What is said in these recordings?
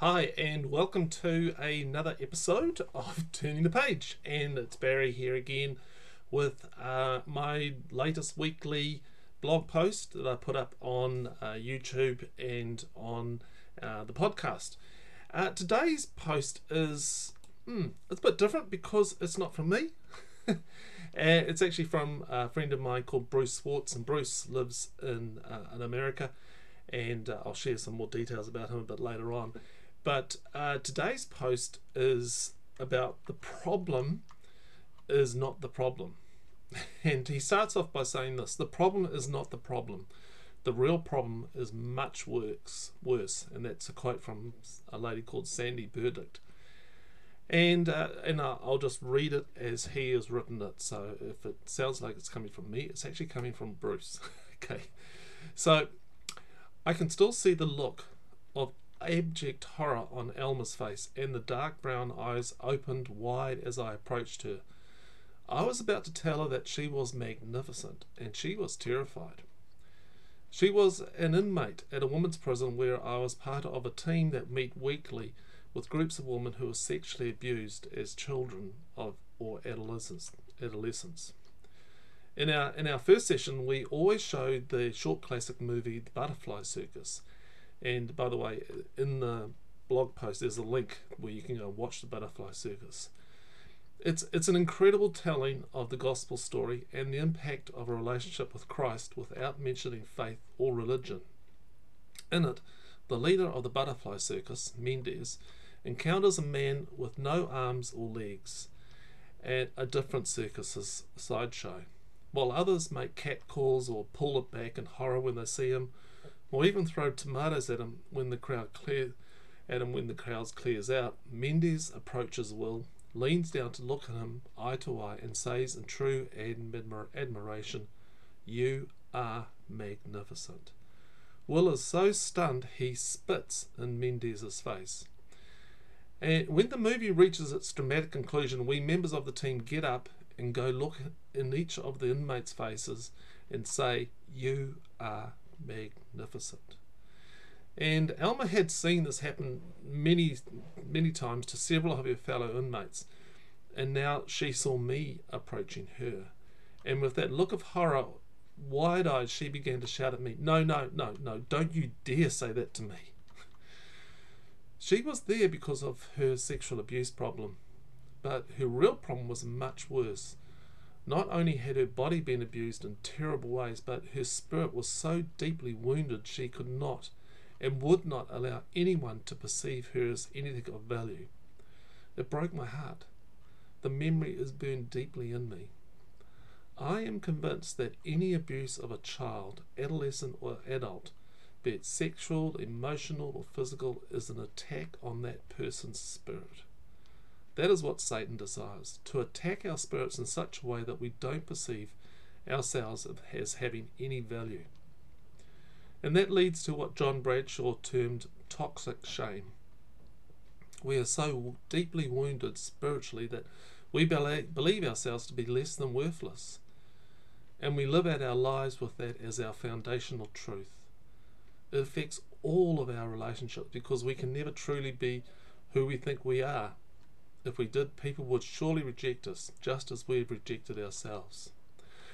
Hi, and welcome to another episode of Turning the Page. And it's Barry here again with uh, my latest weekly blog post that I put up on uh, YouTube and on uh, the podcast. Uh, today's post is hmm, it's a bit different because it's not from me. it's actually from a friend of mine called Bruce Swartz, and Bruce lives in uh, in America, and uh, I'll share some more details about him a bit later on. But uh, today's post is about the problem is not the problem. And he starts off by saying this the problem is not the problem. The real problem is much worse, worse. And that's a quote from a lady called Sandy Burdick. And, uh, and I'll just read it as he has written it. So if it sounds like it's coming from me, it's actually coming from Bruce. okay. So I can still see the look abject horror on Alma's face, and the dark brown eyes opened wide as I approached her. I was about to tell her that she was magnificent, and she was terrified. She was an inmate at a women's prison where I was part of a team that meet weekly with groups of women who were sexually abused as children of or adolescents. adolescents. In our in our first session, we always showed the short classic movie The Butterfly Circus, and by the way, in the blog post, there's a link where you can go watch the Butterfly Circus. It's, it's an incredible telling of the gospel story and the impact of a relationship with Christ without mentioning faith or religion. In it, the leader of the butterfly circus, Mendez, encounters a man with no arms or legs at a different circus's sideshow, while others make cat calls or pull it back in horror when they see him or even throw tomatoes at him when the crowd clear at him when the crowd clears out. Mendez approaches Will, leans down to look at him eye to eye, and says in true admir- admiration, "You are magnificent." Will is so stunned he spits in Mendez's face. And when the movie reaches its dramatic conclusion, we members of the team get up and go look in each of the inmates' faces and say, You are magnificent. And Alma had seen this happen many, many times to several of her fellow inmates, and now she saw me approaching her. And with that look of horror, wide eyed, she began to shout at me, No, no, no, no, don't you dare say that to me. She was there because of her sexual abuse problem, but her real problem was much worse. Not only had her body been abused in terrible ways, but her spirit was so deeply wounded she could not and would not allow anyone to perceive her as anything of value. It broke my heart. The memory is burned deeply in me. I am convinced that any abuse of a child, adolescent, or adult, be it sexual, emotional, or physical, is an attack on that person's spirit. That is what Satan desires to attack our spirits in such a way that we don't perceive ourselves as having any value. And that leads to what John Bradshaw termed toxic shame. We are so deeply wounded spiritually that we believe ourselves to be less than worthless. And we live out our lives with that as our foundational truth. It affects all of our relationships because we can never truly be who we think we are if we did, people would surely reject us, just as we've rejected ourselves.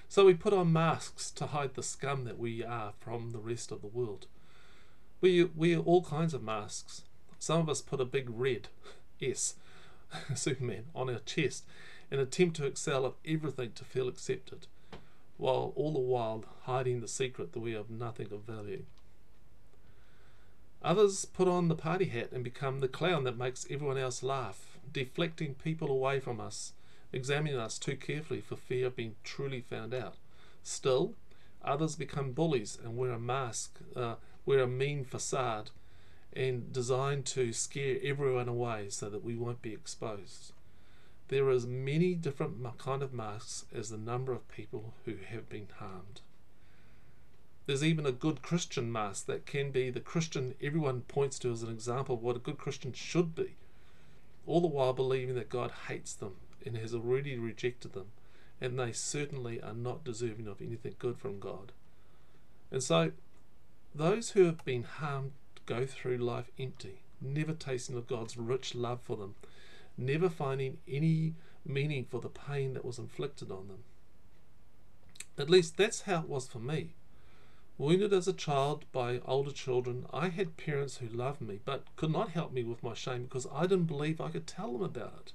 So we put on masks to hide the scum that we are from the rest of the world. We wear all kinds of masks. Some of us put a big red S, Superman, on our chest and attempt to excel at everything to feel accepted, while all the while hiding the secret that we have nothing of value. Others put on the party hat and become the clown that makes everyone else laugh deflecting people away from us, examining us too carefully for fear of being truly found out. Still, others become bullies and wear a mask, uh, wear a mean facade, and designed to scare everyone away so that we won't be exposed. There is many different kind of masks as the number of people who have been harmed. There's even a good Christian mask that can be the Christian everyone points to as an example of what a good Christian should be all the while believing that God hates them and has already rejected them, and they certainly are not deserving of anything good from God. And so, those who have been harmed go through life empty, never tasting of God's rich love for them, never finding any meaning for the pain that was inflicted on them. At least that's how it was for me. Wounded as a child by older children, I had parents who loved me but could not help me with my shame because I didn't believe I could tell them about it.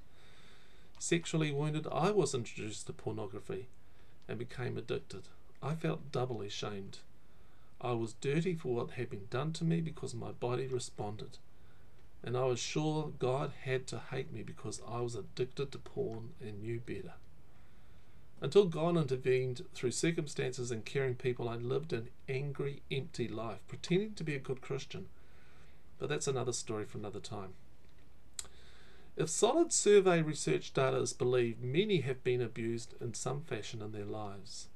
Sexually wounded, I was introduced to pornography and became addicted. I felt doubly shamed. I was dirty for what had been done to me because my body responded. And I was sure God had to hate me because I was addicted to porn and knew better. Until God intervened through circumstances and caring people, I lived an angry, empty life, pretending to be a good Christian. But that's another story for another time. If solid survey research data is believed, many have been abused in some fashion in their lives.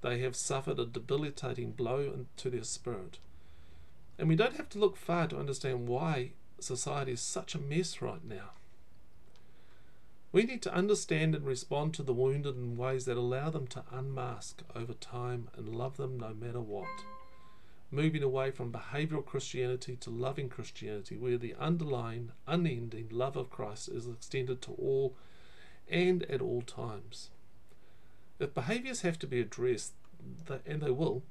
They have suffered a debilitating blow to their spirit. And we don't have to look far to understand why society is such a mess right now. We need to understand and respond to the wounded in ways that allow them to unmask over time and love them no matter what. Moving away from behavioral Christianity to loving Christianity, where the underlying, unending love of Christ is extended to all and at all times. If behaviors have to be addressed, and they will,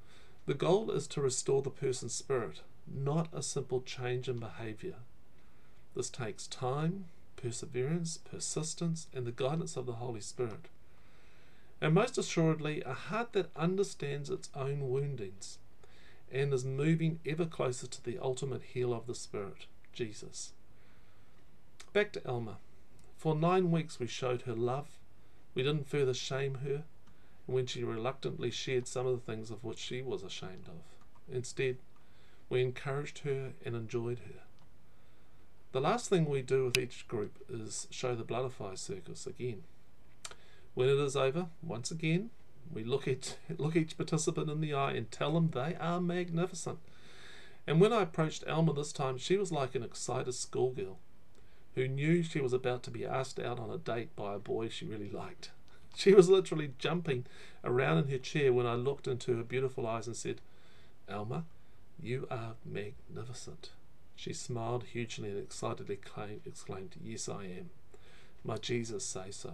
the goal is to restore the person's spirit, not a simple change in behavior. This takes time, perseverance, persistence, and the guidance of the Holy Spirit. And most assuredly, a heart that understands its own woundings and is moving ever closer to the ultimate heal of the Spirit, Jesus. Back to Alma. For nine weeks we showed her love. We didn't further shame her when she reluctantly shared some of the things of which she was ashamed of. Instead, we encouraged her and enjoyed her. The last thing we do with each group is show the Butterfly circus again. When it is over, once again, we look at look each participant in the eye and tell them they are magnificent. And when I approached Alma this time, she was like an excited schoolgirl who knew she was about to be asked out on a date by a boy she really liked. She was literally jumping around in her chair when I looked into her beautiful eyes and said, Alma, you are magnificent. She smiled hugely and excitedly exclaimed, Yes, I am. My Jesus says so.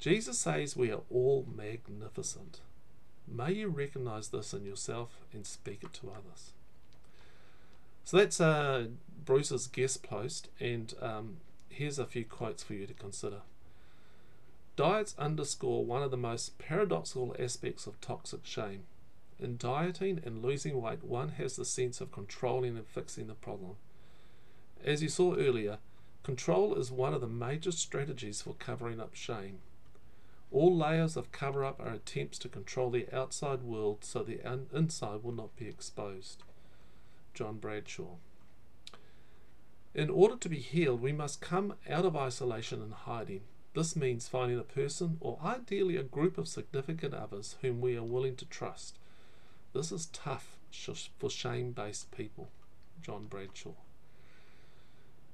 Jesus says we are all magnificent. May you recognize this in yourself and speak it to others. So that's uh, Bruce's guest post, and um, here's a few quotes for you to consider. Diets underscore one of the most paradoxical aspects of toxic shame. In dieting and losing weight, one has the sense of controlling and fixing the problem. As you saw earlier, control is one of the major strategies for covering up shame. All layers of cover up are attempts to control the outside world so the un- inside will not be exposed. John Bradshaw. In order to be healed, we must come out of isolation and hiding. This means finding a person, or ideally a group of significant others, whom we are willing to trust this is tough for shame based people. John Bradshaw.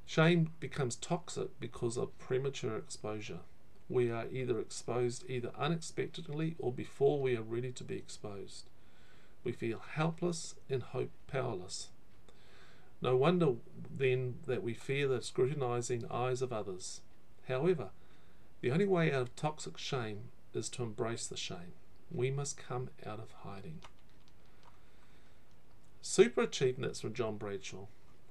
Shame becomes toxic because of premature exposure. We are either exposed either unexpectedly or before we are ready to be exposed. We feel helpless and hope powerless. No wonder then that we fear the scrutinizing eyes of others. However, the only way out of toxic shame is to embrace the shame. We must come out of hiding. Super achievement from John Bradshaw.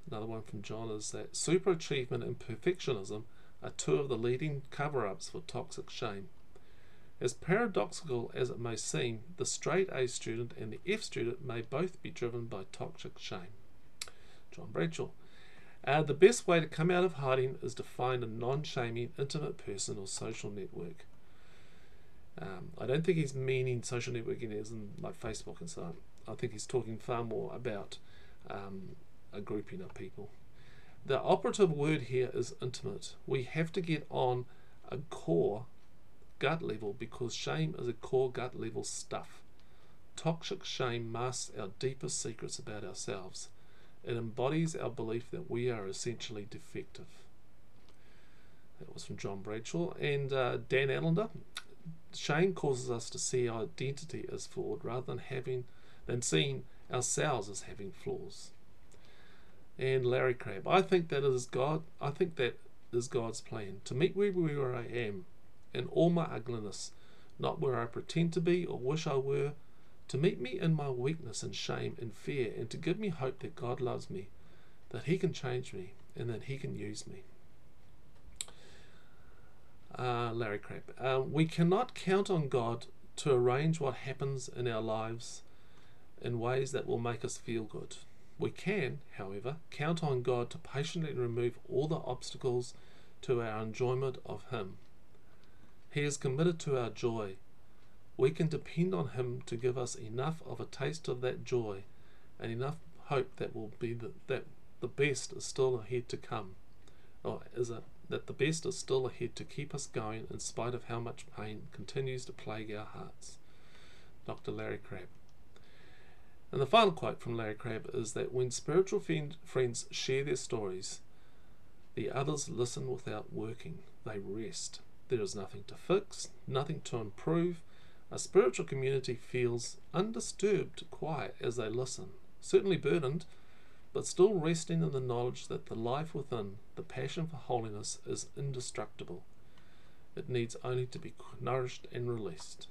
Another one from John is that super achievement and perfectionism are two of the leading cover ups for toxic shame. As paradoxical as it may seem, the straight A student and the F student may both be driven by toxic shame. John Bradshaw. Uh, the best way to come out of hiding is to find a non shaming, intimate person or social network. Um, I don't think he's meaning social networking as in like Facebook and so on. I think he's talking far more about um, a grouping of people. The operative word here is intimate. We have to get on a core gut level because shame is a core gut level stuff. Toxic shame masks our deepest secrets about ourselves. It embodies our belief that we are essentially defective. That was from John Bradshaw and uh, Dan Allender. Shame causes us to see our identity as flawed rather than having than seeing ourselves as having flaws. And Larry Crabb. I think that is God. I think that is God's plan to meet me where I am, in all my ugliness, not where I pretend to be or wish I were, to meet me in my weakness and shame and fear, and to give me hope that God loves me, that He can change me, and that He can use me. Uh, Larry Crabb. Uh, we cannot count on God to arrange what happens in our lives in ways that will make us feel good. We can, however, count on God to patiently remove all the obstacles to our enjoyment of Him. He is committed to our joy. We can depend on Him to give us enough of a taste of that joy and enough hope that will be the, that the best is still ahead to come, or is it that the best is still ahead to keep us going in spite of how much pain continues to plague our hearts. Dr. Larry Crabb. And the final quote from Larry Crabb is that when spiritual friends share their stories, the others listen without working, they rest. There is nothing to fix, nothing to improve. A spiritual community feels undisturbed quiet as they listen, certainly burdened, but still resting in the knowledge that the life within, the passion for holiness, is indestructible. It needs only to be nourished and released.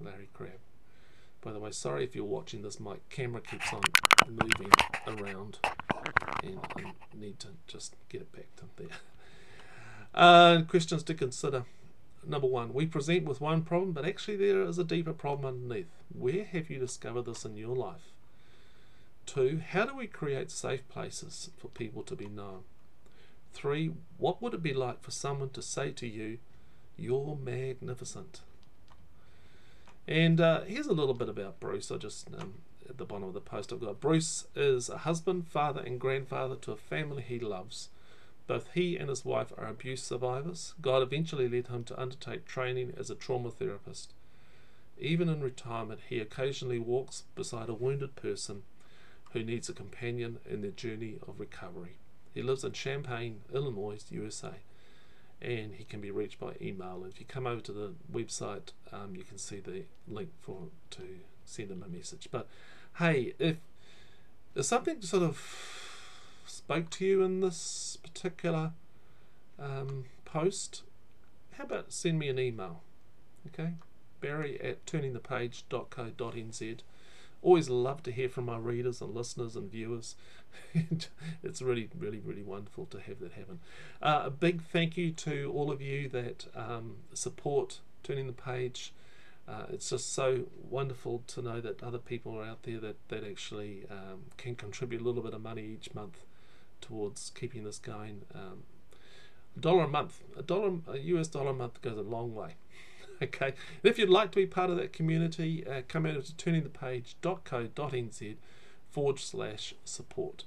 Larry Crabb. By the way, sorry if you're watching this, my camera keeps on moving around, and I need to just get it back to there. Uh, questions to consider. Number one, we present with one problem, but actually there is a deeper problem underneath. Where have you discovered this in your life? Two, how do we create safe places for people to be known? Three, what would it be like for someone to say to you, You're magnificent? And uh, here's a little bit about Bruce. I just, um, at the bottom of the post, I've got Bruce is a husband, father, and grandfather to a family he loves. Both he and his wife are abuse survivors. God eventually led him to undertake training as a trauma therapist. Even in retirement, he occasionally walks beside a wounded person who needs a companion in their journey of recovery. He lives in Champaign, Illinois, USA, and he can be reached by email. If you come over to the website, um, you can see the link for to send him a message. But hey, if if something sort of spoke to you in this particular um, post, how about send me an email? Okay, Barry at turningthepage.co.nz always love to hear from my readers and listeners and viewers. it's really, really, really wonderful to have that happen. Uh, a big thank you to all of you that um, support Turning the Page. Uh, it's just so wonderful to know that other people are out there that, that actually um, can contribute a little bit of money each month towards keeping this going. Um, a dollar a month, a dollar, a US dollar a month goes a long way. okay, and if you'd like to be part of that community, uh, come over to turningthepage.co.nz forward slash support.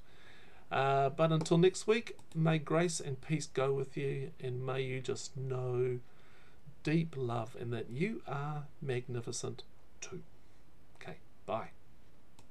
Uh, but until next week, may grace and peace go with you, and may you just know deep love and that you are magnificent too. Okay, bye.